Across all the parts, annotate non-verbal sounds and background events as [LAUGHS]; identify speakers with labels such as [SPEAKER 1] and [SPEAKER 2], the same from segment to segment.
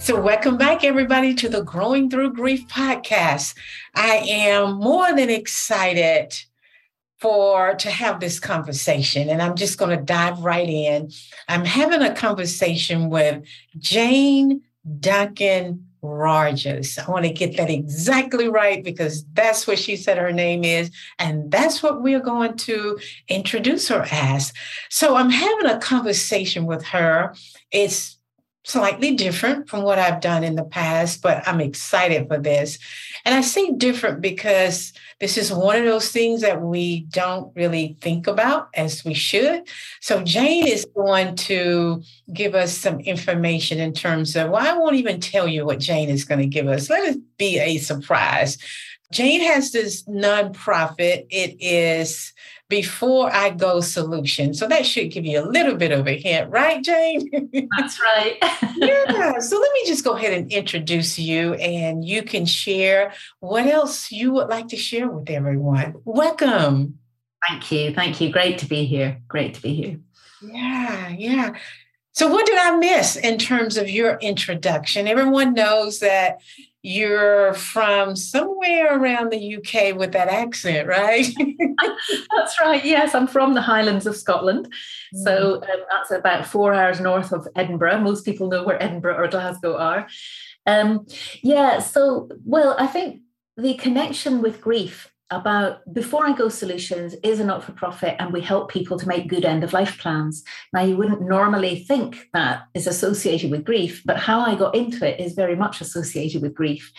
[SPEAKER 1] So, welcome back, everybody, to the Growing Through Grief podcast. I am more than excited for to have this conversation and i'm just going to dive right in i'm having a conversation with jane duncan Rogers. I want to get that exactly right because that's what she said her name is. And that's what we're going to introduce her as. So I'm having a conversation with her. It's slightly different from what I've done in the past, but I'm excited for this. And I say different because this is one of those things that we don't really think about as we should. So Jane is going to give us some information in terms of, well, I won't even tell you what Jane is going to give us. Let it be a surprise. Jane has this nonprofit. It is before I go solution. So that should give you a little bit of a hint, right, Jane? [LAUGHS]
[SPEAKER 2] That's right. [LAUGHS]
[SPEAKER 1] yeah. So let me just go ahead and introduce you and you can share what else you would like to share with everyone. Welcome.
[SPEAKER 2] Thank you. Thank you. Great to be here. Great to be here.
[SPEAKER 1] Yeah, yeah. So, what did I miss in terms of your introduction? Everyone knows that you're from somewhere around the UK with that accent, right? [LAUGHS]
[SPEAKER 2] that's right. Yes, I'm from the Highlands of Scotland. So mm-hmm. um, that's about four hours north of Edinburgh. Most people know where Edinburgh or Glasgow are. Um, yeah, so, well, I think the connection with grief about Before I Go Solutions is a not for profit and we help people to make good end of life plans. Now, you wouldn't normally think that is associated with grief, but how I got into it is very much associated with grief.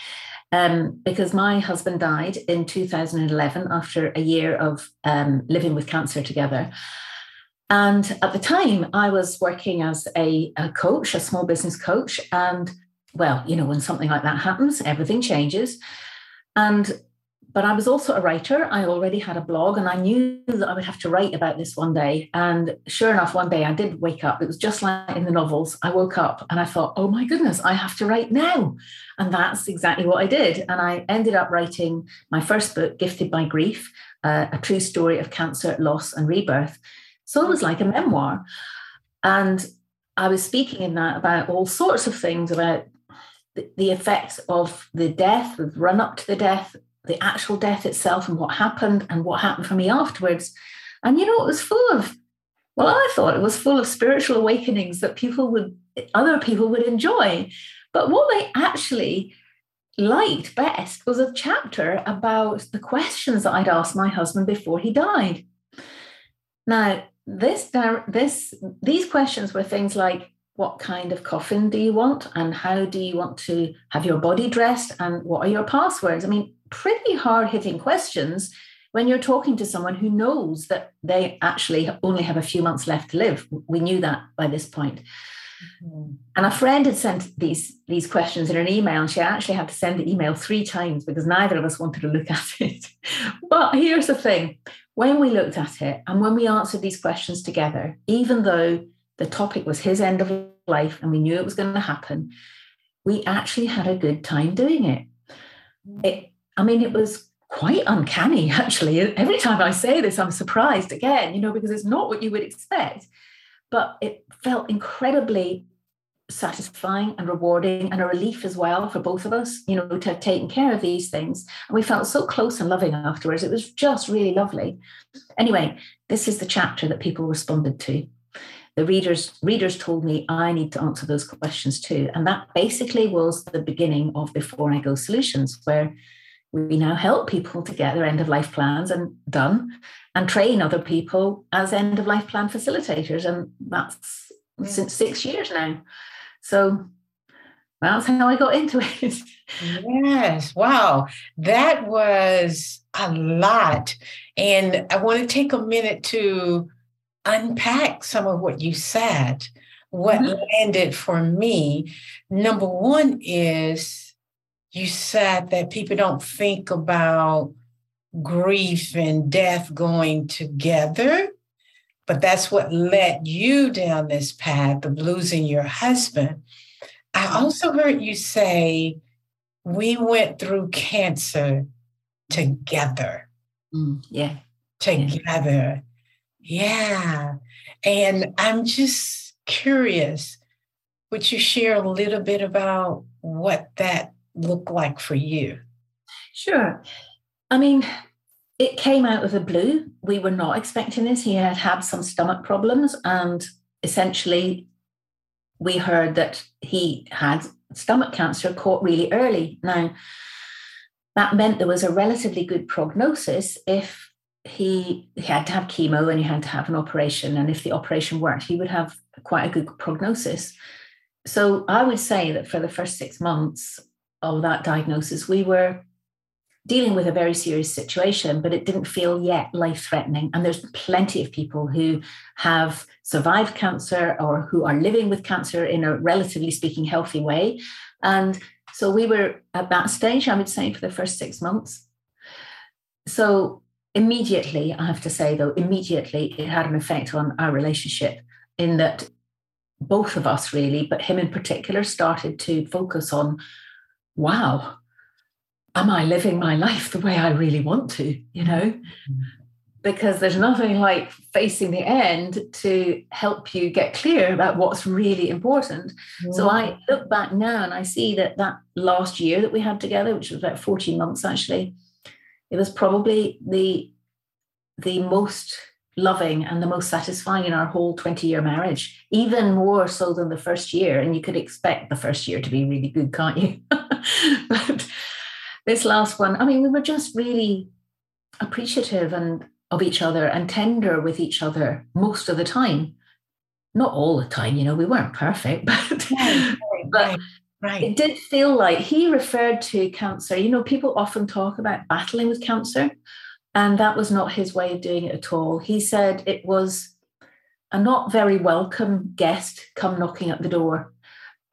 [SPEAKER 2] Um, because my husband died in 2011 after a year of um, living with cancer together. And at the time, I was working as a, a coach, a small business coach. And well, you know, when something like that happens, everything changes. And but I was also a writer. I already had a blog and I knew that I would have to write about this one day. And sure enough, one day I did wake up. It was just like in the novels. I woke up and I thought, oh my goodness, I have to write now. And that's exactly what I did. And I ended up writing my first book, Gifted by Grief, uh, a true story of cancer, loss, and rebirth. So it was like a memoir. And I was speaking in that about all sorts of things about the effects of the death, the run up to the death, the actual death itself and what happened and what happened for me afterwards. And you know, it was full of, well, I thought it was full of spiritual awakenings that people would, other people would enjoy. But what they actually liked best was a chapter about the questions that I'd asked my husband before he died. Now, this, this, these questions were things like, what kind of coffin do you want and how do you want to have your body dressed and what are your passwords i mean pretty hard hitting questions when you're talking to someone who knows that they actually only have a few months left to live. We knew that by this point. Mm-hmm. And a friend had sent these, these questions in an email, and she actually had to send the email three times because neither of us wanted to look [LAUGHS] at it. but here's the thing when we looked at it and when we answered these questions together, even though the topic was his end of life and we knew it was going to happen, we actually had a good time doing it. It I mean, it was quite uncanny, [LAUGHS] actually. Every time I say this, I'm surprised again, you know, because it's not what you would expect. But it felt incredibly satisfying and rewarding and a relief as well for both of us, you know, to have taken care of these things. And we felt so close and loving afterwards. It was just really lovely. Anyway, this is the chapter that people responded to. The readers readers told me I need to answer those questions too. And that basically was the beginning of Before I Go Solutions, where we now help people to get their end of life plans and done and train other people as end of life plan facilitators. And that's yeah. since six years now. So that's how I got into [LAUGHS] it.
[SPEAKER 1] yes. Wow. That was a lot. And I want to take a minute to unpack some of what you said. What mm-hmm. landed for me, number one is you said that people don't think about grief and death going together. But that's what led you down this path of losing your husband. I also heard you say, we went through cancer together.
[SPEAKER 2] Mm, yeah.
[SPEAKER 1] Together. Yeah. And I'm just curious, would you share a little bit about what that looked like for you?
[SPEAKER 2] Sure. I mean, it came out of the blue. We were not expecting this. He had had some stomach problems, and essentially, we heard that he had stomach cancer caught really early. Now, that meant there was a relatively good prognosis if he, he had to have chemo and he had to have an operation. And if the operation worked, he would have quite a good prognosis. So I would say that for the first six months of that diagnosis, we were dealing with a very serious situation, but it didn't feel yet life threatening. And there's plenty of people who have survived cancer or who are living with cancer in a relatively speaking healthy way. And so we were at that stage, I would say, for the first six months. So immediately, I have to say, though, immediately it had an effect on our relationship in that both of us really, but him in particular, started to focus on wow, am I living my life the way I really want to? You know, mm-hmm. because there's nothing like facing the end to help you get clear about what's really important. Mm-hmm. So I look back now and I see that that last year that we had together, which was about 14 months actually, it was probably the the most loving and the most satisfying in our whole 20 year marriage, even more so than the first year. And you could expect the first year to be really good, can't you? [LAUGHS] but this last one, I mean, we were just really appreciative and of each other and tender with each other most of the time. Not all the time, you know, we weren't perfect, [LAUGHS] but, right, but right. it did feel like he referred to cancer. You know, people often talk about battling with cancer, and that was not his way of doing it at all. He said it was a not very welcome guest come knocking at the door.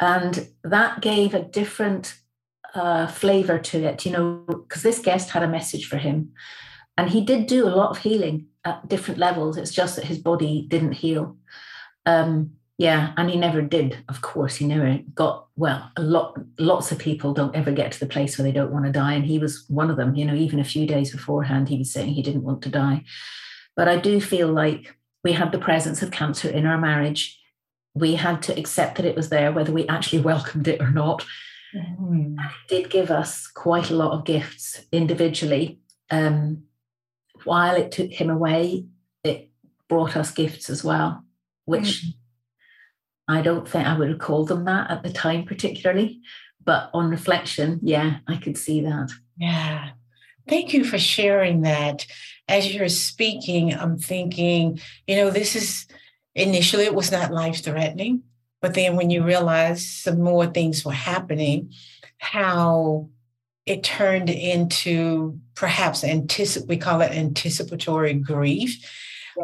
[SPEAKER 2] And that gave a different uh, flavor to it, you know, because this guest had a message for him. And he did do a lot of healing at different levels. It's just that his body didn't heal. Um, yeah, and he never did. Of course, he never got well. A lot, lots of people don't ever get to the place where they don't want to die, and he was one of them. You know, even a few days beforehand, he was saying he didn't want to die. But I do feel like we had the presence of cancer in our marriage. We had to accept that it was there, whether we actually [LAUGHS] welcomed it or not. Mm. it did give us quite a lot of gifts individually. Um, while it took him away, it brought us gifts as well, which mm. I don't think I would have called them that at the time, particularly. But on reflection, yeah, I could see that.
[SPEAKER 1] Yeah. Thank you for sharing that. As you're speaking, I'm thinking, you know, this is initially it was not life threatening. But then when you realize some more things were happening, how it turned into perhaps anticip- we call it anticipatory grief.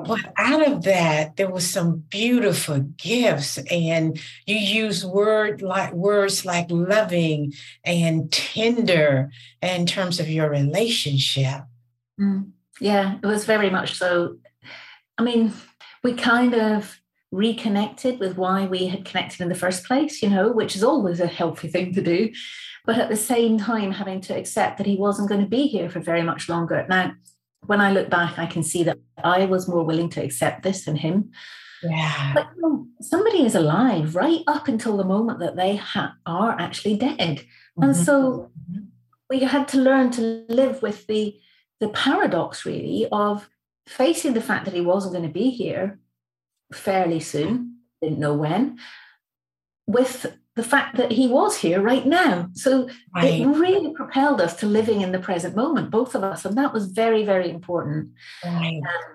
[SPEAKER 1] But out of that, there was some beautiful gifts, and you use word like words like loving and tender in terms of your relationship.
[SPEAKER 2] Mm, yeah, it was very much so. I mean, we kind of reconnected with why we had connected in the first place, you know, which is always a healthy thing to do. But at the same time, having to accept that he wasn't going to be here for very much longer. Now, when I look back, I can see that I was more willing to accept this than him. Yeah. But you know, somebody is alive right up until the moment that they ha- are actually dead. Mm-hmm. And so mm-hmm. we had to learn to live with the the paradox really of facing the fact that he wasn't going to be here fairly soon, didn't know when, with the fact that he was here right now. So right. it really propelled us to living in the present moment, both of us. And that was very, very important. Right. Um,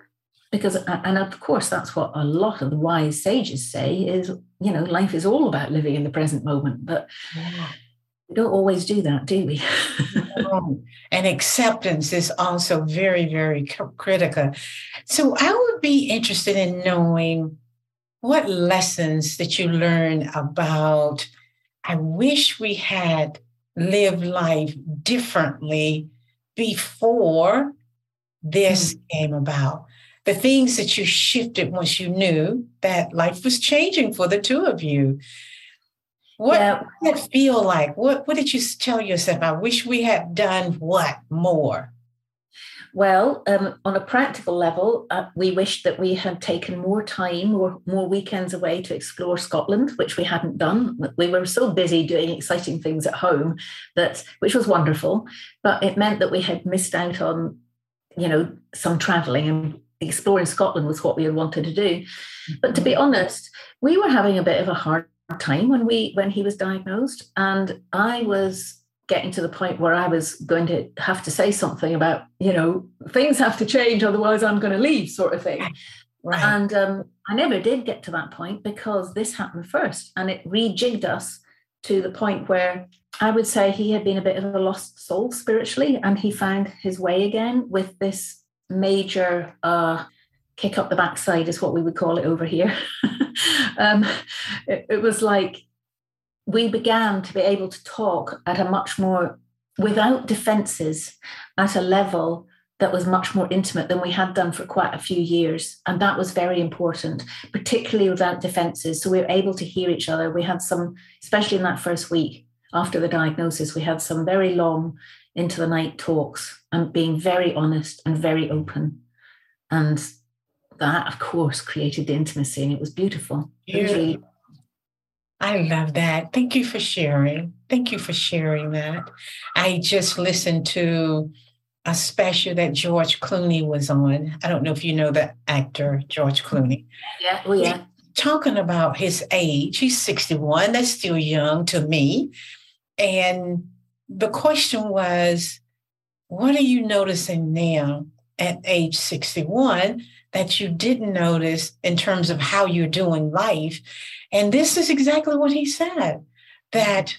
[SPEAKER 2] because, and of course, that's what a lot of the wise sages say is, you know, life is all about living in the present moment. But yeah. we don't always do that, do we?
[SPEAKER 1] and acceptance is also very, very critical. So I would be interested in knowing what lessons that you learn about i wish we had lived life differently before this mm. came about the things that you shifted once you knew that life was changing for the two of you what yeah. did it feel like what, what did you tell yourself i wish we had done what more
[SPEAKER 2] well, um, on a practical level, uh, we wished that we had taken more time or more weekends away to explore Scotland, which we hadn't done. We were so busy doing exciting things at home that, which was wonderful, but it meant that we had missed out on, you know, some travelling and exploring Scotland was what we had wanted to do. But to be mm-hmm. honest, we were having a bit of a hard time when we when he was diagnosed, and I was getting to the point where I was going to have to say something about, you know, things have to change, otherwise I'm going to leave, sort of thing. Right. And um, I never did get to that point because this happened first and it rejigged us to the point where I would say he had been a bit of a lost soul spiritually and he found his way again with this major uh, kick up the backside, is what we would call it over here. [LAUGHS] um, it, it was like we began to be able to talk at a much more, without defenses, at a level that was much more intimate than we had done for quite a few years. And that was very important, particularly without defenses. So we were able to hear each other. We had some, especially in that first week after the diagnosis, we had some very long into the night talks and being very honest and very open. And that, of course, created the intimacy and it was beautiful. Yeah. It was really
[SPEAKER 1] I love that. Thank you for sharing. Thank you for sharing that. I just listened to a special that George Clooney was on. I don't know if you know the actor George Clooney.
[SPEAKER 2] Yeah, oh yeah.
[SPEAKER 1] Talking about his age, he's 61. That's still young to me. And the question was, what are you noticing now at age 61 that you didn't notice in terms of how you're doing life? And this is exactly what he said that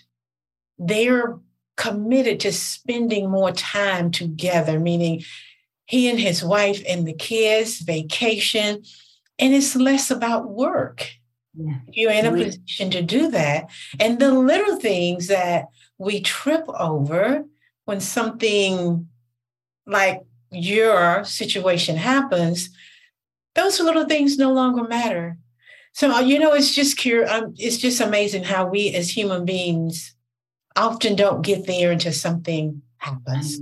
[SPEAKER 1] they're committed to spending more time together, meaning he and his wife and the kids, vacation, and it's less about work. Yeah. You're in a position to do that. And the little things that we trip over when something like your situation happens, those little things no longer matter. So uh, you know, it's just cure. Um, it's just amazing how we as human beings often don't get there until something happens.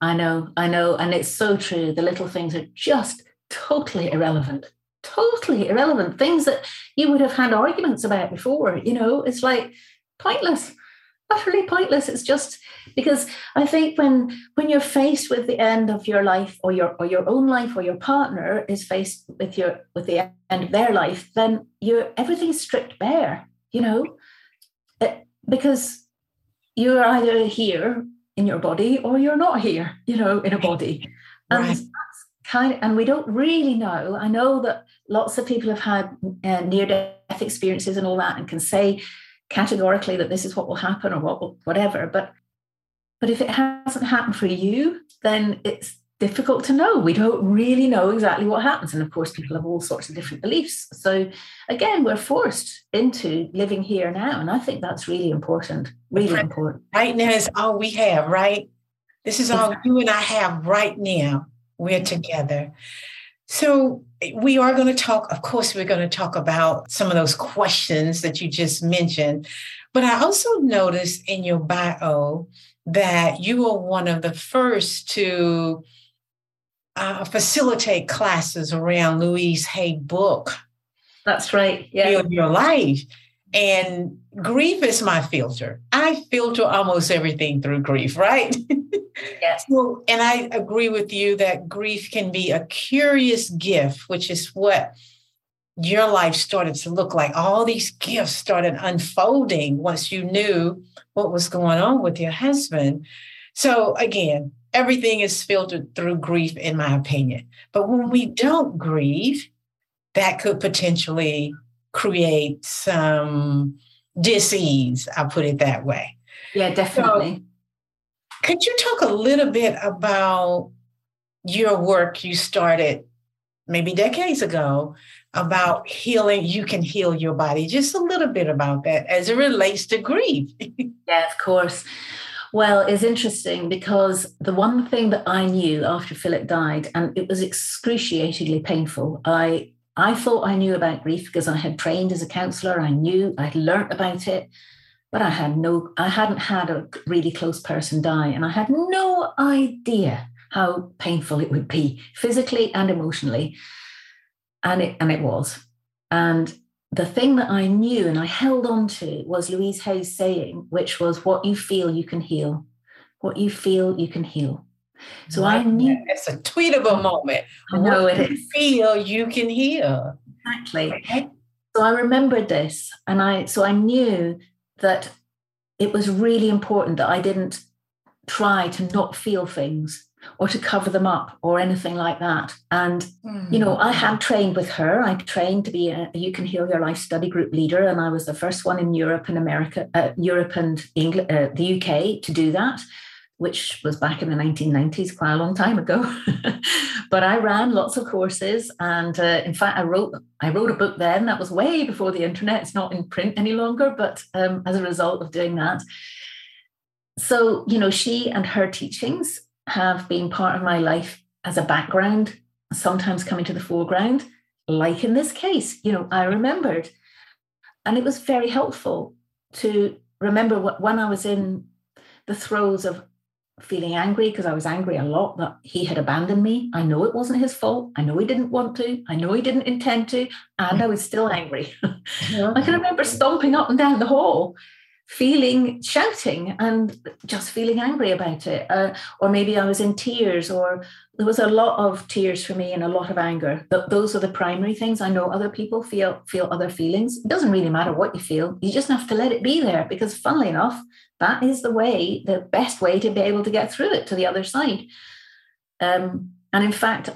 [SPEAKER 2] I know, I know, and it's so true. The little things are just totally irrelevant. Totally irrelevant. Things that you would have had arguments about before. You know, it's like pointless utterly pointless it's just because i think when when you're faced with the end of your life or your or your own life or your partner is faced with your with the end of their life then you're everything's stripped bare you know it, eh, because you're either here in your body or you're not here you know in a body and right. kind of, and we don't really know i know that lots of people have had uh, near death experiences and all that and can say categorically that this is what will happen or what will, whatever. But but if it hasn't happened for you, then it's difficult to know. We don't really know exactly what happens. And of course, people have all sorts of different beliefs. So again, we're forced into living here now. And I think that's really important. Really important.
[SPEAKER 1] Right now is all we have, right? This is all you and I have right now. We're together. So we are going to talk, of course, we're going to talk about some of those questions that you just mentioned. But I also noticed in your bio that you were one of the first to uh, facilitate classes around Louise Hay book.
[SPEAKER 2] That's right. Yeah.
[SPEAKER 1] Heal your life. And grief is my filter. I filter almost everything through grief, right? [LAUGHS]
[SPEAKER 2] Yes.
[SPEAKER 1] so, and I agree with you that grief can be a curious gift, which is what your life started to look like. All these gifts started unfolding once you knew what was going on with your husband. So, again, everything is filtered through grief, in my opinion. But when we don't grieve, that could potentially create some disease. I'll put it that way.
[SPEAKER 2] Yeah, definitely. So,
[SPEAKER 1] could you talk a little bit about your work you started maybe decades ago about healing? You can heal your body. Just a little bit about that as it relates to grief. [LAUGHS]
[SPEAKER 2] yeah, of course. Well, it's interesting because the one thing that I knew after Philip died, and it was excruciatingly painful, I I thought I knew about grief because I had trained as a counselor. I knew I'd learnt about it, but I had no, I hadn't had a really close person die, and I had no idea how painful it would be physically and emotionally. And it and it was. And the thing that I knew and I held on to was Louise Hay's saying, which was what you feel you can heal. What you feel you can heal. So right. I knew
[SPEAKER 1] it's a tweetable moment.
[SPEAKER 2] I know what it is.
[SPEAKER 1] Feel you can heal.
[SPEAKER 2] Exactly. Okay. So I remembered this, and I so I knew that it was really important that I didn't try to not feel things or to cover them up or anything like that. And, mm. you know, I had trained with her. I trained to be a You Can Heal Your Life study group leader. And I was the first one in Europe and America, uh, Europe and England, uh, the UK to do that which was back in the 1990s, quite a long time ago. [LAUGHS] but I ran lots of courses, and uh, in fact, I wrote I wrote a book then. That was way before the internet. It's not in print any longer, but um, as a result of doing that. So you know, she and her teachings have been part of my life as a background, sometimes coming to the foreground, like in this case. You know, I remembered, and it was very helpful to remember what when I was in the throes of feeling angry because I was angry a lot that he had abandoned me. I know it wasn't his fault. I know he didn't want to. I know he didn't intend to. And I was still angry. [LAUGHS] I can remember stomping up and down the hall, feeling, shouting, and just feeling angry about it. Uh, or maybe I was in tears, or there was a lot of tears for me and a lot of anger. But those are the primary things. I know other people feel feel other feelings. It doesn't really matter what you feel. You just have to let it be there because, funnily enough, that is the way, the best way to be able to get through it to the other side. Um, and in fact,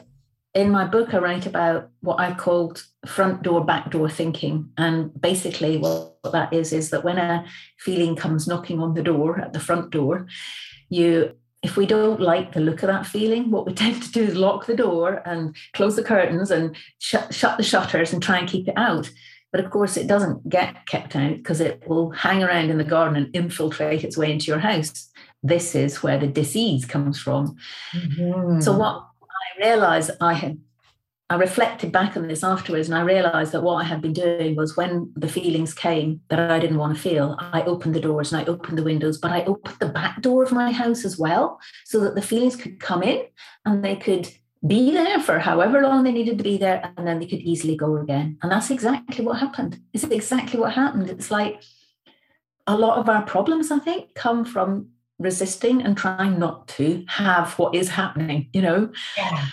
[SPEAKER 2] in my book, I write about what I've called front door, back door thinking. And basically, what that is, is that when a feeling comes knocking on the door at the front door, you if we don't like the look of that feeling, what we [LAUGHS] tend to do is lock the door and close the curtains and shut, shut the shutters and try and keep it out. But of course, it doesn't get kept out because it will hang around in the garden and infiltrate its way into your house. This is where the disease comes from. Mm-hmm. So, what I realized I had, I reflected back on this afterwards and I realized that what I had been doing was when the feelings came that I didn't want to feel, I opened the doors and I opened the windows, but I opened the back door of my house as well so that the feelings could come in and they could be there for however long they needed to be there and then they could easily go again. And that's exactly what happened. It's exactly what happened. It's like a lot of our problems i think come from resisting and trying not to have what is happening you know
[SPEAKER 1] yeah.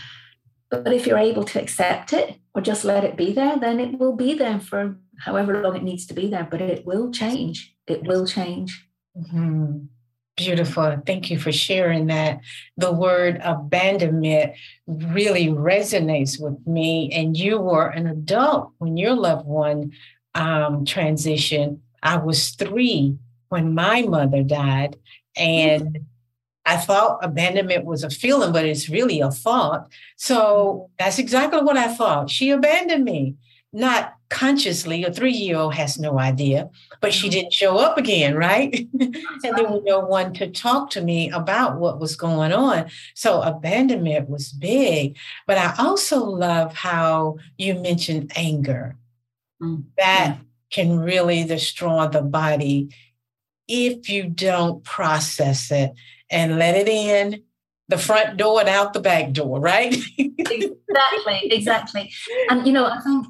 [SPEAKER 2] but if you're able to accept it or just let it be there then it will be there for however long it needs to be there but it will change it will change
[SPEAKER 1] mm-hmm. Beautiful. Thank you for sharing that. The word abandonment really resonates with me. And you were an adult when your loved one um, transitioned. I was three when my mother died. And mm. I thought abandonment was a feeling, but it's really a thought. So that's exactly what I thought. She abandoned me, not consciously, a three year old has no idea, but she mm-hmm. didn't show up again, [LAUGHS] right? and there was no one to talk to me about what was going on. So abandonment was big. But I also love how you mentioned anger. Mm-hmm. That mm. can really destroy the body if you don't process it and let it in the front door and out the back door, right?
[SPEAKER 2] exactly, [LAUGHS] exactly. And you know, I think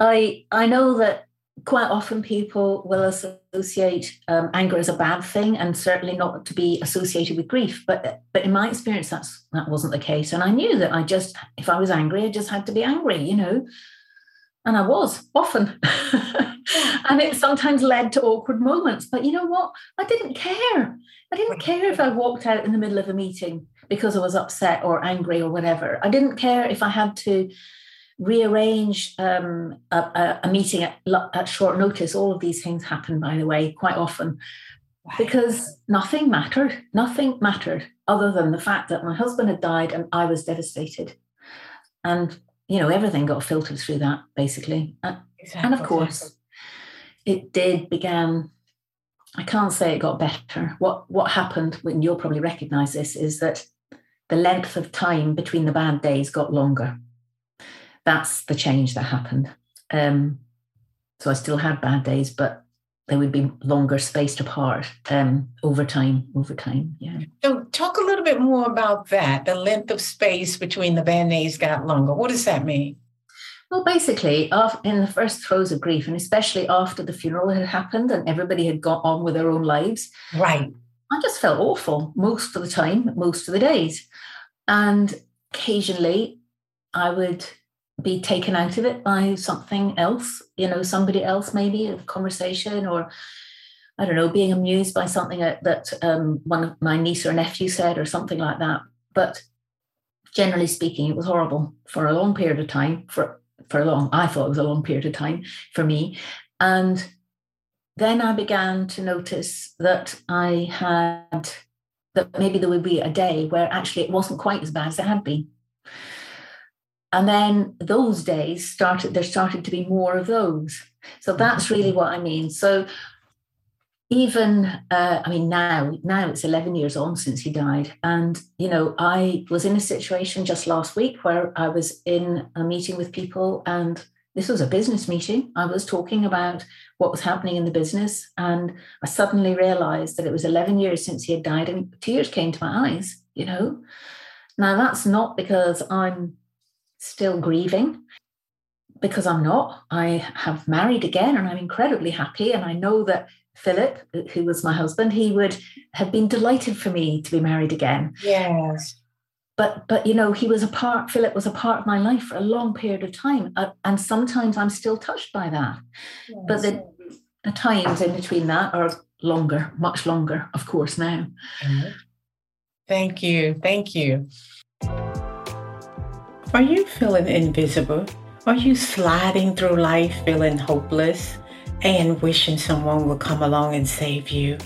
[SPEAKER 2] I I know that quite often people will associate um, anger as a bad thing and certainly not to be associated with grief but but in my experience that's that wasn't the case and i knew that i just if i was angry i just had to be angry you know and i was often. And it sometimes led to awkward moments but you know what? I didn't care. I didn't care if i walked out in the middle of a meeting because i was upset or angry or whatever. I didn't care if i had to rearrange um, a, a, meeting at, at, short notice. All of these things happen, by the way, quite often. Because nothing mattered. Nothing mattered other than the fact that my husband had died and I was devastated. And, you know, everything got filtered through that, basically. Exactly. And of course, it did began. I can't say it got better. What what happened, and you'll probably recognize this, is that the length of time between the bad days got longer that's the change that happened. Um, so I still had bad days, but they would be longer spaced apart um, over time. Over time, yeah.
[SPEAKER 1] So talk a little bit more about that. The length of space between the bad days got longer. What does that mean?
[SPEAKER 2] Well, basically, in the first throes of grief, and especially after the funeral had happened and everybody had got on with their own lives,
[SPEAKER 1] right?
[SPEAKER 2] I just felt awful most of the time, most of the days, and occasionally I would be taken out of it by something else, you know, somebody else, maybe a conversation or I don't know, being amused by something that, um, one of my niece or nephew said or something like that. But generally speaking, it was horrible for a long period of time. For for a long, I thought it was a long period of time for me, and then I began to notice that I had that maybe there would be a day where actually it wasn't quite as bad as it had been. And then those days started, there started to be more of those. So that's really what I mean. So even, uh, I mean, now, now it's 11 years on since he died. And, you know, I was in a situation just last week where I was in a meeting with people and this was a business meeting. I was talking about what was happening in the business. And I suddenly realized that it was 11 years since he had died and tears came to my eyes, you know. Now, that's not because I'm still grieving because I'm not. I have married again and I'm incredibly happy. And I know that Philip, who was my husband, he would have been delighted for me to be married again.
[SPEAKER 1] Yes.
[SPEAKER 2] But but you know he was a part. Philip was a part of my life for a long period of time, uh, and sometimes I'm still touched by that. Yes. But the the times in between that are longer, much longer, of course. Now.
[SPEAKER 1] Thank you, thank you. Are you feeling invisible? Are you sliding through life feeling hopeless and wishing someone will come along and save you?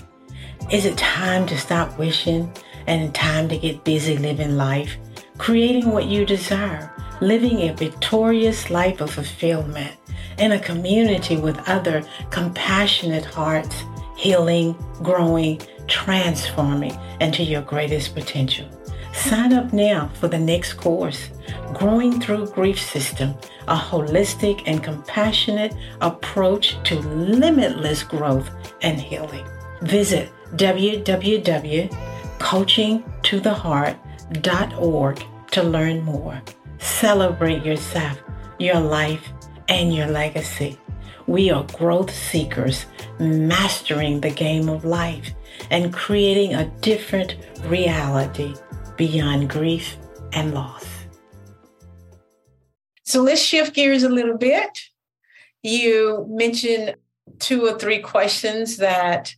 [SPEAKER 1] Is it time to stop wishing and time to get busy living life, creating what you desire, living a victorious life of fulfillment in a community with other compassionate hearts, healing, growing, transforming into your greatest potential? Sign up now for the next course, Growing Through Grief System, a holistic and compassionate approach to limitless growth and healing. Visit www.coachingtotheheart.org to learn more. Celebrate yourself, your life, and your legacy. We are growth seekers, mastering the game of life and creating a different reality beyond grief and loss. So let's shift gears a little bit. You mentioned two or three questions that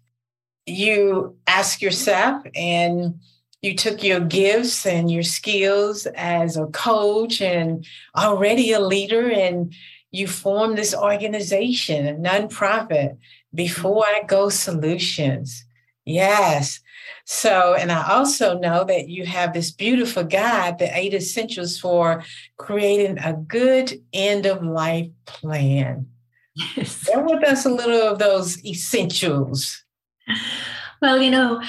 [SPEAKER 1] you ask yourself, and you took your gifts and your skills as a coach and already a leader, and you formed this organization, a nonprofit, Before I Go Solutions. Yes. So, and I also know that you have this beautiful guide, the eight essentials for creating a good end of life plan. Yes. Share with us a little of those essentials.
[SPEAKER 2] Well, you know,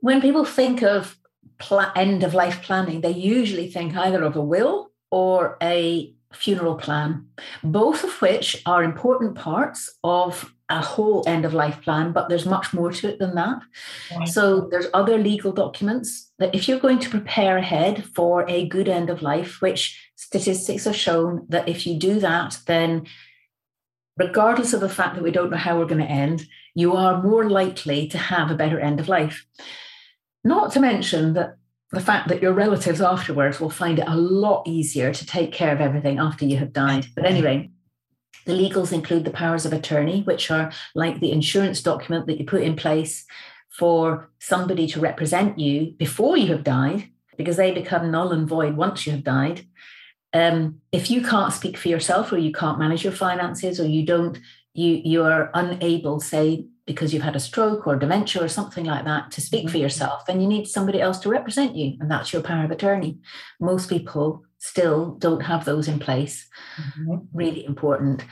[SPEAKER 2] when people think of pl- end of life planning, they usually think either of a will or a funeral plan, both of which are important parts of a whole end of life plan, but there's much more to it than that. Right. So there's other legal documents that if you're going to prepare ahead for a good end of life, which statistics have shown that if you do that, then regardless of the fact that we don't know how we're going to end, you are more likely to have a better end of life. Not to mention that the fact that your relatives afterwards will find it a lot easier to take care of everything after you have died. But anyway, the legals include the powers of attorney, which are like the insurance document that you put in place for somebody to represent you before you have died, because they become null and void once you have died. Um, if you can't speak for yourself or you can't manage your finances or you don't, you you are unable, say, because you've had a stroke or dementia or something like that to speak for mm-hmm. yourself, then you need somebody else to represent you. And that's your power of attorney. Most people still don't have those in place. Mm-hmm. Really important.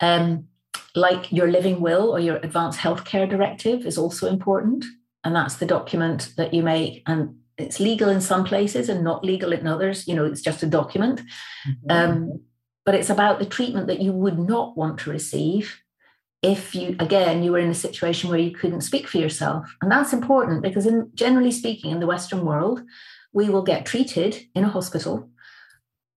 [SPEAKER 2] Um, like your living will or your advanced healthcare directive is also important. And that's the document that you make. And it's legal in some places and not legal in others. You know, it's just a document. Mm-hmm. Um, but it's about the treatment that you would not want to receive if you again you were in a situation where you couldn't speak for yourself and that's important because in generally speaking in the western world we will get treated in a hospital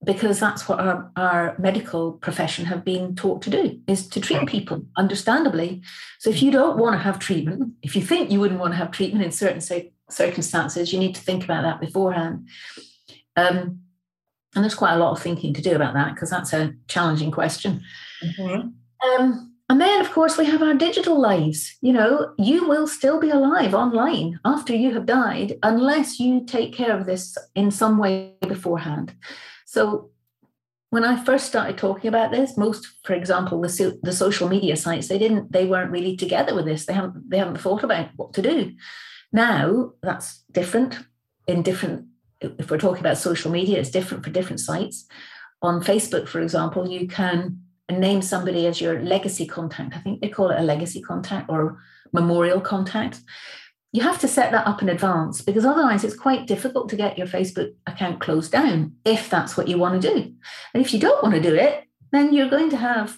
[SPEAKER 2] because that's what our, our medical profession have been taught to do is to treat people understandably so if you don't want to have treatment if you think you wouldn't want to have treatment in certain circumstances you need to think about that beforehand um, and there's quite a lot of thinking to do about that because that's a challenging question mm-hmm. um, and then, of course, we have our digital lives. You know, you will still be alive online after you have died unless you take care of this in some way beforehand. So, when I first started talking about this, most, for example, the, so, the social media sites, they didn't, they weren't really together with this. They haven't, they haven't thought about what to do. Now that's different in different. If we're talking about social media, it's different for different sites. On Facebook, for example, you can name somebody as your legacy contact. I think they call it a legacy contact or memorial contact. You have to set that up in advance because otherwise it's quite difficult to get your Facebook account closed down if that's what you want to do. And if you don't want to do it, then you're going to have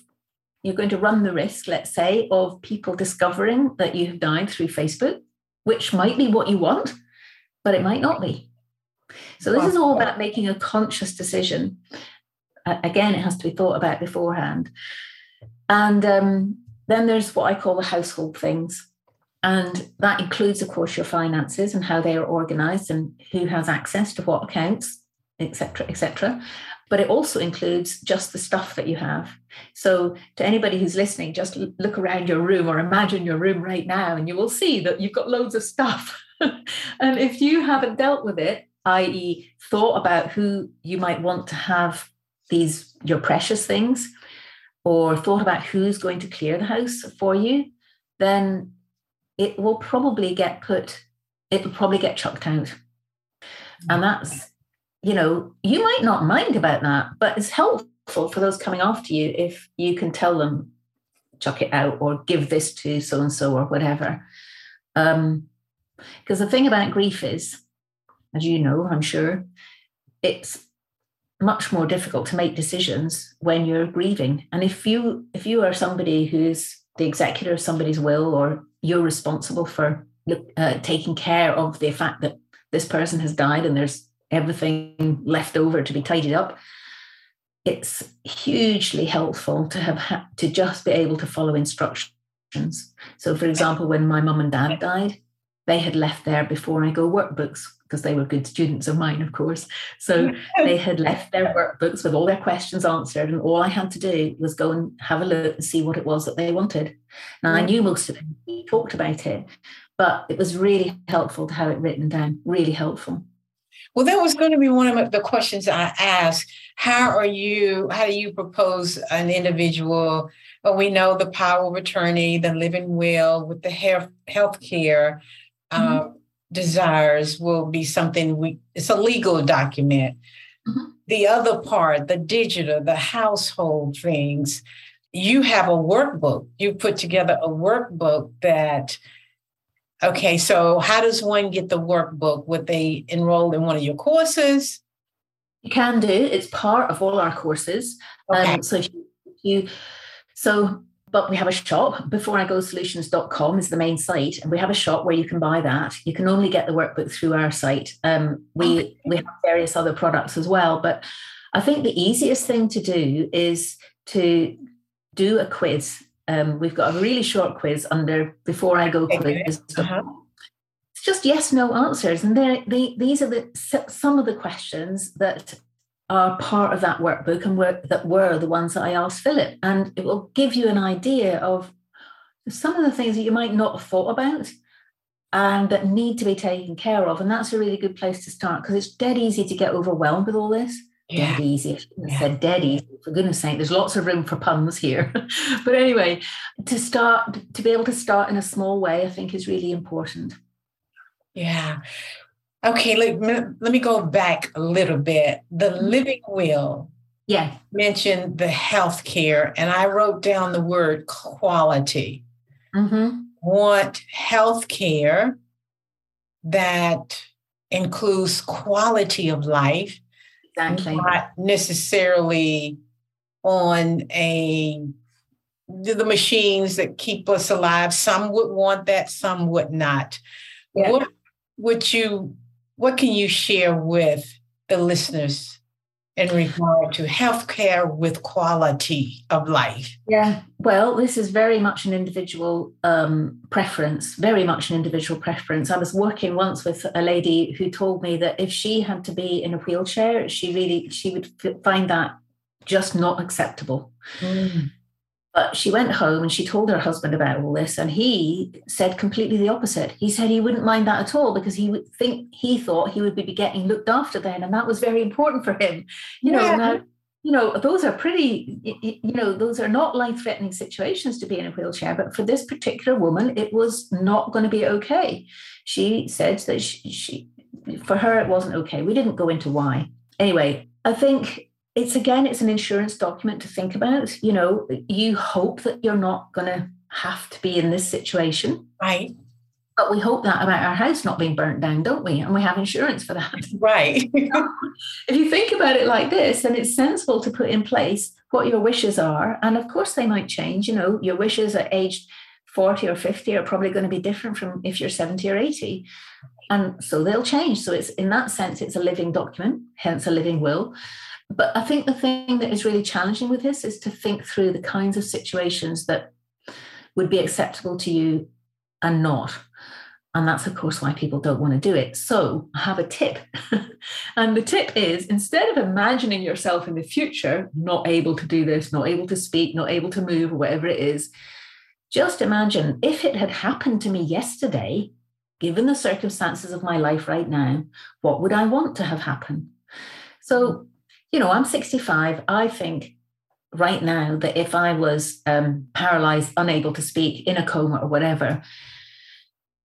[SPEAKER 2] you're going to run the risk, let's say, of people discovering that you have died through Facebook, which might be what you want, but it might not be. So this is all about making a conscious decision again, it has to be thought about beforehand. And um, then there's what I call the household things. And that includes, of course, your finances and how they are organized and who has access to what accounts, etc., etc. But it also includes just the stuff that you have. So, to anybody who's listening, just look around your room or imagine your room right now, and you will see that you've got loads of stuff. [LAUGHS] and if you haven't dealt with it, i.e., thought about who you might want to have these your precious things or thought about who's going to clear the house for you, then it will probably get put, it will probably get chucked out. And that's, you know, you might not mind about that, but it's helpful for those coming after you if you can tell them, chuck it out or give this to so and so or whatever. Um, because the thing about grief is, as you know, I'm sure, it's much more difficult to make decisions when you're grieving and if you if you are somebody who's the executor of somebody's will or you're responsible for uh, taking care of the fact that this person has died and there's everything left over to be tidied up it's hugely helpful to have ha- to just be able to follow instructions. So for example when my mum and dad died they had left there before i go workbooks because they were good students of mine, of course. So [LAUGHS] they had left their workbooks with all their questions answered, and all I had to do was go and have a look and see what it was that they wanted. Now I knew most of it, we talked about it, but it was really helpful to have it written down, really helpful.
[SPEAKER 3] Well, that was going to be one of the questions I asked. How are you, how do you propose an individual? Well, we know the power of attorney, the living will with the health care. Mm-hmm. Um, desires will be something we it's a legal document mm-hmm. the other part the digital the household things you have a workbook you put together a workbook that okay so how does one get the workbook would they enroll in one of your courses
[SPEAKER 2] you can do it's part of all our courses okay. um, so you, if you so but we have a shop before i beforeigo solutions.com is the main site and we have a shop where you can buy that you can only get the workbook through our site um, we okay. we have various other products as well but i think the easiest thing to do is to do a quiz. Um, we've got a really short quiz under before I go quiz. Uh-huh. It's just yes no answers, and they these are the some of the questions that are part of that workbook and were, that were the ones that I asked Philip, and it will give you an idea of some of the things that you might not have thought about and that need to be taken care of. And that's a really good place to start because it's dead easy to get overwhelmed with all this. Yeah. Dead easy. I yeah. said dead easy. For goodness sake, there's lots of room for puns here. [LAUGHS] but anyway, to start, to be able to start in a small way, I think is really important.
[SPEAKER 1] Yeah. Okay, let, let me go back a little bit. The mm-hmm. living will
[SPEAKER 2] yeah.
[SPEAKER 1] mentioned the health care, and I wrote down the word quality. Mm-hmm. Want health care that includes quality of life,
[SPEAKER 2] exactly.
[SPEAKER 1] not necessarily on a the machines that keep us alive. Some would want that, some would not. Yeah. What would you what can you share with the listeners in regard to healthcare with quality of life?
[SPEAKER 2] Yeah, well, this is very much an individual um, preference, very much an individual preference. I was working once with a lady who told me that if she had to be in a wheelchair, she really she would find that just not acceptable. Mm. But she went home and she told her husband about all this, and he said completely the opposite. He said he wouldn't mind that at all because he would think he thought he would be getting looked after then, and that was very important for him. You know, yeah. now, you know, those are pretty, you know, those are not life-threatening situations to be in a wheelchair, but for this particular woman, it was not going to be okay. She said that she, she for her, it wasn't okay. We didn't go into why. Anyway, I think it's again, it's an insurance document to think about. You know, you hope that you're not going to have to be in this situation.
[SPEAKER 1] Right.
[SPEAKER 2] But we hope that about our house not being burnt down, don't we? And we have insurance for that. [LAUGHS]
[SPEAKER 1] Right. [LAUGHS]
[SPEAKER 2] if you think about it like this, then it's sensible to put in place what your wishes are. And of course, they might change. You know, your wishes at age 40 or 50 are probably going to be different from if you're 70 or 80. And so they'll change. So it's in that sense, it's a living document, hence a living will. But I think the thing that is really challenging with this is to think through the kinds of situations that would be acceptable to you and not. And that's, of course, why people don't want to do it. So I have a tip. [LAUGHS] and the tip is instead of imagining yourself in the future, not able to do this, not able to speak, not able to move, or whatever it is, just imagine if it had happened to me yesterday, given the circumstances of my life right now, what would I want to have happen? So you know, I'm 65. I think right now that if I was um, paralyzed, unable to speak, in a coma or whatever,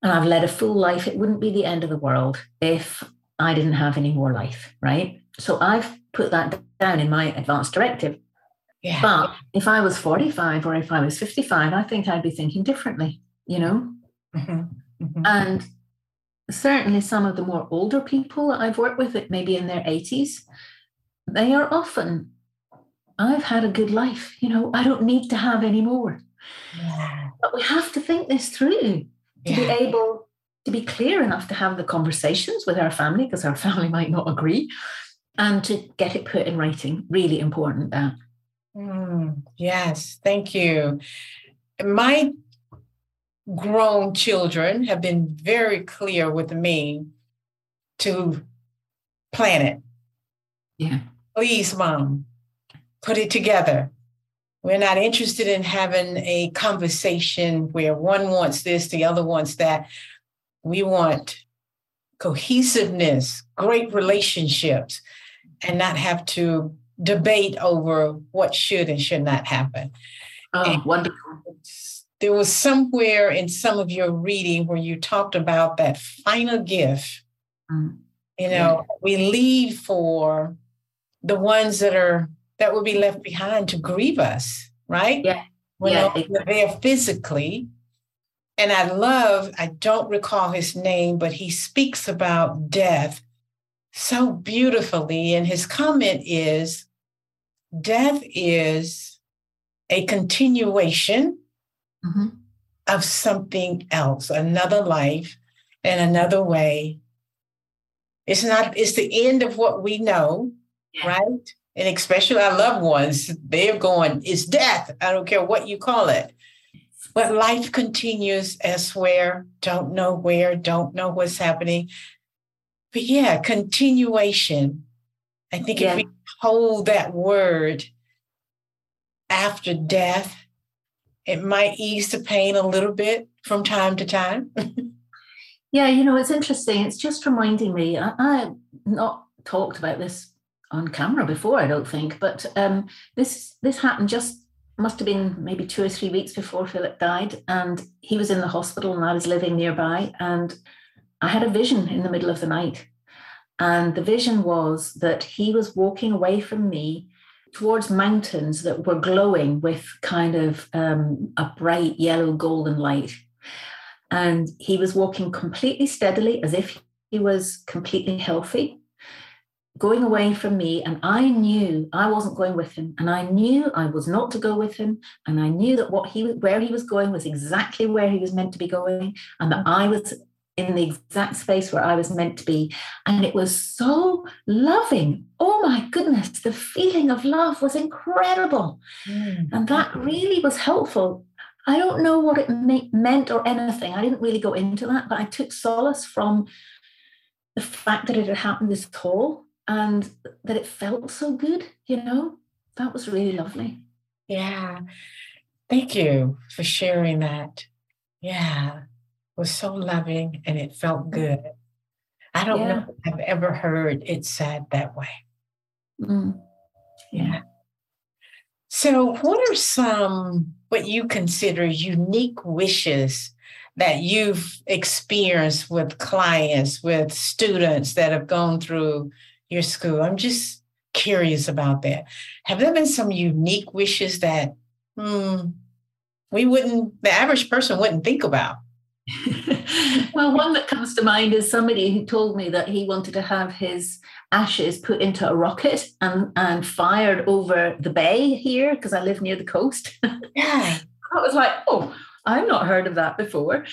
[SPEAKER 2] and I've led a full life, it wouldn't be the end of the world if I didn't have any more life, right? So I've put that down in my advance directive. Yeah. But if I was 45 or if I was 55, I think I'd be thinking differently, you know? Mm-hmm. Mm-hmm. And certainly some of the more older people that I've worked with, it maybe in their 80s, they are often, I've had a good life, you know, I don't need to have any more. Yeah. But we have to think this through to yeah. be able to be clear enough to have the conversations with our family, because our [LAUGHS] family might not agree, and to get it put in writing. Really important that.
[SPEAKER 1] Mm, yes, thank you. My grown children have been very clear with me to plan it.
[SPEAKER 2] Yeah.
[SPEAKER 1] Please, mom, put it together. We're not interested in having a conversation where one wants this, the other wants that. We want cohesiveness, great relationships, and not have to debate over what should and should not happen.
[SPEAKER 2] Oh, wonderful.
[SPEAKER 1] There was somewhere in some of your reading where you talked about that final gift. Mm. You know, yeah. we leave for the ones that are that will be left behind to grieve us, right?
[SPEAKER 2] Yeah.
[SPEAKER 1] When yeah. they're there physically. And I love, I don't recall his name, but he speaks about death so beautifully. And his comment is death is a continuation mm-hmm. of something else, another life and another way. It's not, it's the end of what we know, yeah. right? and especially our loved ones, they're going, it's death. I don't care what you call it. But life continues elsewhere, don't know where, don't know what's happening. But yeah, continuation. I think yeah. if we hold that word after death, it might ease the pain a little bit from time to time. [LAUGHS]
[SPEAKER 2] yeah, you know, it's interesting. It's just reminding me, I, I not talked about this on camera before, I don't think, but um, this this happened just must have been maybe two or three weeks before Philip died, and he was in the hospital, and I was living nearby, and I had a vision in the middle of the night, and the vision was that he was walking away from me towards mountains that were glowing with kind of um, a bright yellow golden light. And he was walking completely steadily as if he was completely healthy, going away from me. And I knew I wasn't going with him. And I knew I was not to go with him. And I knew that what he where he was going was exactly where he was meant to be going. And that I was in the exact space where I was meant to be. And it was so loving. Oh my goodness, the feeling of love was incredible. Mm. And that really was helpful. I don't know what it meant or anything. I didn't really go into that, but I took solace from the fact that it had happened this tall and that it felt so good, you know? That was really lovely.
[SPEAKER 1] Yeah. Thank you for sharing that. Yeah was so loving and it felt good. I don't yeah. know if I've ever heard it said that way.
[SPEAKER 2] Mm. Yeah.
[SPEAKER 1] So, what are some what you consider unique wishes that you've experienced with clients, with students that have gone through your school? I'm just curious about that. Have there been some unique wishes that hmm, we wouldn't, the average person wouldn't think about? [LAUGHS]
[SPEAKER 2] well, one that comes to mind is somebody who told me that he wanted to have his ashes put into a rocket and, and fired over the bay here because I live near the coast. [LAUGHS]
[SPEAKER 1] Yeah.
[SPEAKER 2] I was like, oh, I've not heard of that before.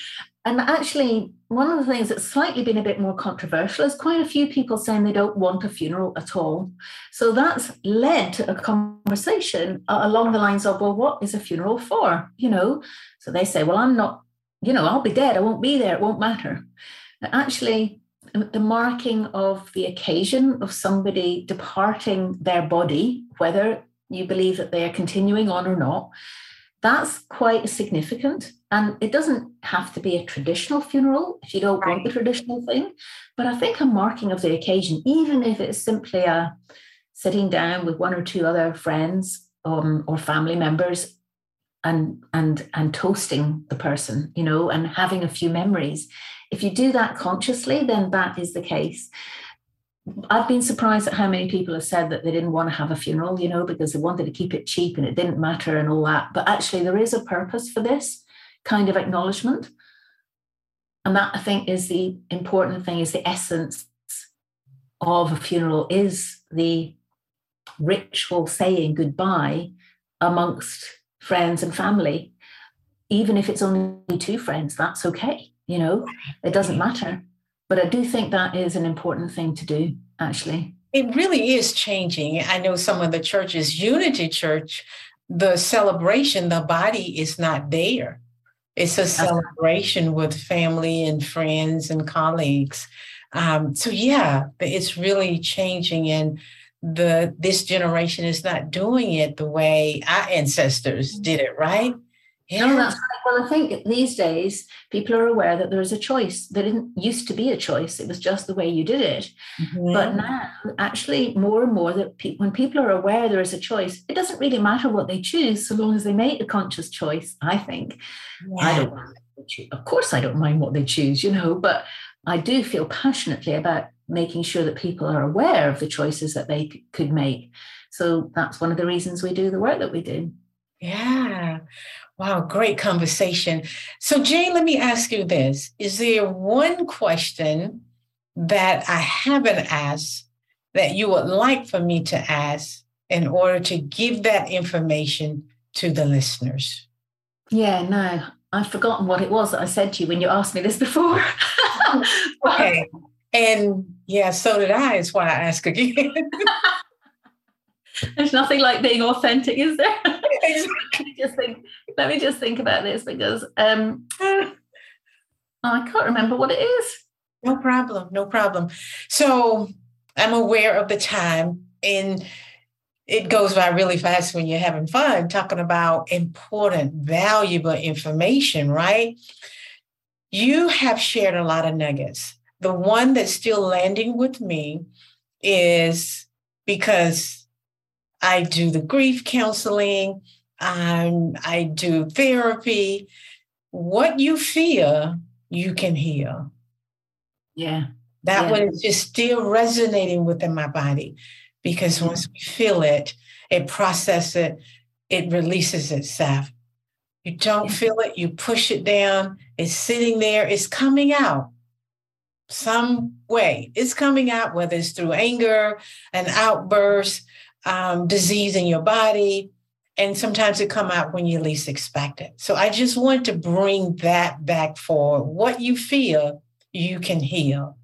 [SPEAKER 2] And actually, one of the things that's slightly been a bit more controversial is quite a few people saying they don't want a funeral at all. So that's led to a conversation uh, along the lines of, well, what is a funeral for? You know, so they say, well, I'm not you know, I'll be dead, I won't be there, it won't matter. Actually, the marking of the occasion of somebody departing their body, whether you believe that they are continuing on or not, that's quite significant. And it doesn't have to be a traditional funeral if you don't right. want the traditional thing. But I think a marking of the occasion, even if it's simply a sitting down with one or two other friends um, or family members and and and toasting the person you know and having a few memories if you do that consciously then that is the case I've been surprised at how many people have said that they didn't want to have a funeral, you know, because they wanted to keep it cheap and it didn't matter and all that. But actually, there is a purpose for this kind of acknowledgement. And that I think is the important thing, is the essence of a funeral is the ritual saying goodbye amongst friends and family, even if it's only two friends, that's okay. You know, it doesn't matter. But I do think that is an important thing to do, actually.
[SPEAKER 1] It really is changing. I know some of the churches, Unity Church, the celebration, the body is not there. It's a celebration with family and friends and colleagues. Um, so yeah, it's really changing. And the this generation is not doing it the way our ancestors did it, right?
[SPEAKER 2] Yeah. That's. Well, I think these days people are aware that there is a choice. There didn't used to be a choice; it was just the way you did it. Mm-hmm. But now, actually, more and more that pe- when people are aware there is a choice, it doesn't really matter what they choose, so long as they make a conscious choice. I think. Yeah. I don't. Of course, I don't mind what they choose, you know, but I do feel passionately about making sure that people are aware of the choices that they c- could make. So that's one of the reasons we do the work that we do.
[SPEAKER 1] Yeah. Wow, great conversation. So, Jane, let me ask you this Is there one question that I haven't asked that you would like for me to ask in order to give that information to the listeners?
[SPEAKER 2] Yeah, no, I've forgotten what it was that I said to you when you asked me this before. [LAUGHS]
[SPEAKER 1] okay. And yeah, so did I, is why I ask again. [LAUGHS] [LAUGHS]
[SPEAKER 2] There's nothing like being authentic, is there? [LAUGHS] let me just think. Let me just think about this because um, oh, [SIGHS] I can't remember what it is.
[SPEAKER 1] No problem. No problem. So I'm aware of the time, and it goes by really fast when you're having fun talking about important, valuable information, right? You have shared a lot of nuggets. The one that's still landing with me is because I do the grief counseling, um, I do therapy. What you fear, you can heal.
[SPEAKER 2] Yeah.
[SPEAKER 1] That
[SPEAKER 2] yeah.
[SPEAKER 1] one is just still resonating within my body because mm-hmm. once we feel it, it processes it, it releases itself. You don't yeah. feel it, you push it down, it's sitting there, it's coming out some way. It's coming out, whether it's through anger, an outburst, um, disease in your body, and sometimes it come out when you least expect it. So I just want to bring that back forward. What you feel, you can heal.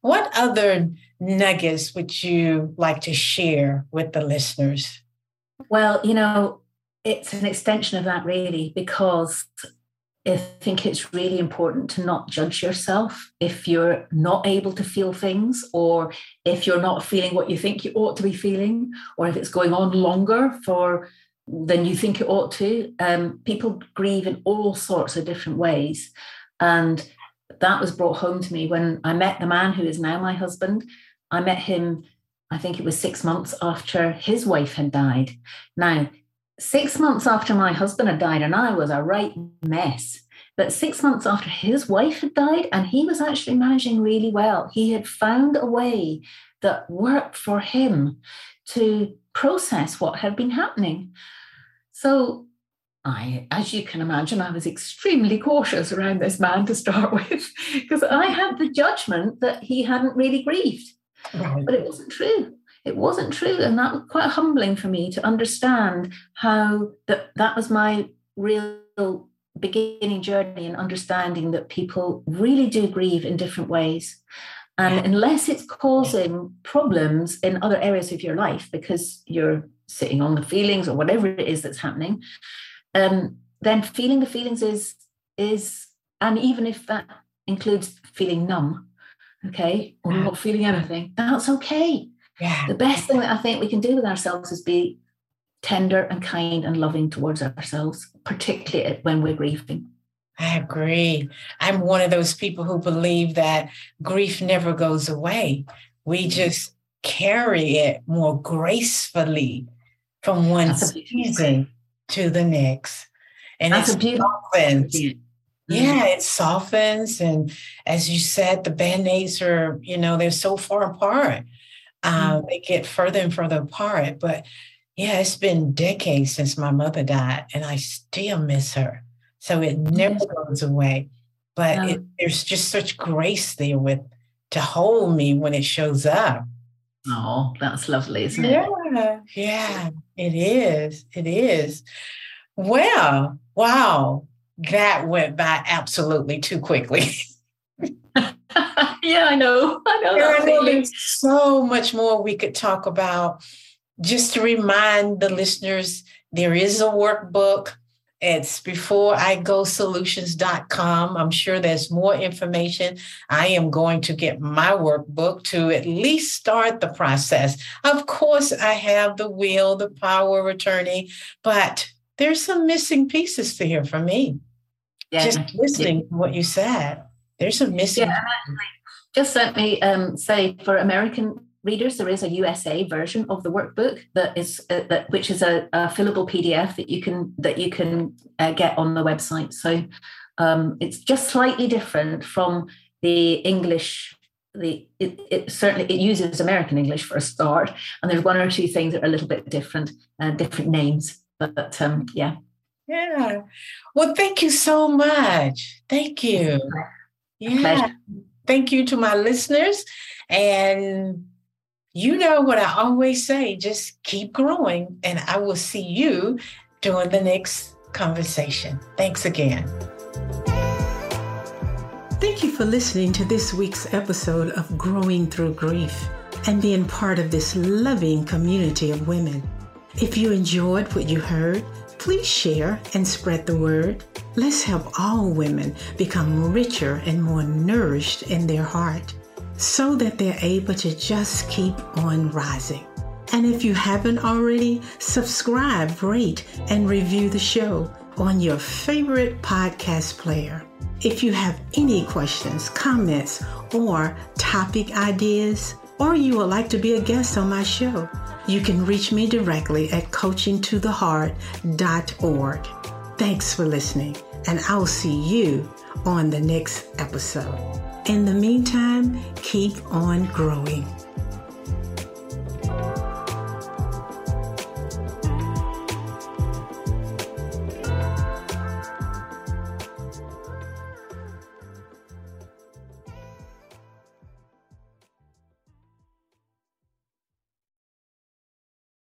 [SPEAKER 1] What other nuggets would you like to share with the listeners?
[SPEAKER 2] Well, you know, it's an extension of that really because I think it's really important to not judge yourself if you're not able to feel things, or if you're not feeling what you think you ought to be feeling, or if it's going on longer for than you think it ought to. Um, people grieve in all sorts of different ways. And that was brought home to me when I met the man who is now my husband. I met him, I think it was six months after his wife had died. Now, six months after my husband had died, and I was a right mess. But six months after his wife had died, and he was actually managing really well, he had found a way that worked for him to process what had been happening. So I, as you can imagine, I was extremely cautious around this man to start [LAUGHS] with, because I had the judgment that he hadn't really grieved. Right. But it wasn't true it wasn't true. And that was quite humbling for me to understand how that that was my real beginning journey and understanding that people really do grieve in different ways. And unless it's causing problems in other areas of your life because you're sitting on the feelings or whatever it is that's happening um, then feeling the feelings is is and even if that includes feeling numb okay or not feeling anything that's okay
[SPEAKER 1] yeah.
[SPEAKER 2] The best thing that I think we can do with ourselves is be tender and kind and loving towards ourselves, particularly when we're grieving.
[SPEAKER 1] I agree. I'm one of those people who believe that grief never goes away. We mm-hmm. just carry it more gracefully from one season to the next. And That's it softens. Yeah, it softens. And as you said, the band-aids are, you know, they're so far apart. Um, they get further and further apart. But yeah, it's been decades since my mother died, and I still miss her. So it never goes away. But it, there's just such grace there with to hold me when it shows up.
[SPEAKER 2] Oh, that's lovely, isn't
[SPEAKER 1] it? Yeah, yeah, it is. It is. Well, wow, that went by absolutely too quickly. [LAUGHS] [LAUGHS]
[SPEAKER 2] yeah, I know. [LAUGHS] I know.
[SPEAKER 1] I know there's so much more we could talk about. Just to remind the listeners, there is a workbook. It's before I go solutions.com. I'm sure there's more information. I am going to get my workbook to at least start the process. Of course, I have the will, the power of attorney, but there's some missing pieces to here for me. Yeah. Just listening yeah. to what you said. There's some missing. Yeah,
[SPEAKER 2] just let me um, say for American readers, there is a USA version of the workbook that is uh, that which is a, a, fillable PDF that you can that you can uh, get on the website. So um, it's just slightly different from the English. The it, it, certainly it uses American English for a start, and there's one or two things that are a little bit different, uh, different names. But um, yeah,
[SPEAKER 1] yeah. Well, thank you so much. Thank you. Yeah. Thank you to my listeners. And you know what I always say just keep growing, and I will see you during the next conversation. Thanks again.
[SPEAKER 4] Thank you for listening to this week's episode of Growing Through Grief.
[SPEAKER 1] and being part of this loving community of women. If you enjoyed what you heard, please share and spread the word. Let's help all women become richer and more nourished in their heart so that they're able to just keep on rising. And if you haven't already, subscribe, rate, and review the show on your favorite podcast player. If you have any questions, comments, or topic ideas, or you would like to be a guest on my show, you can reach me directly at coachingtotheheart.org. Thanks for listening, and I'll see you on the next episode. In the meantime, keep on growing.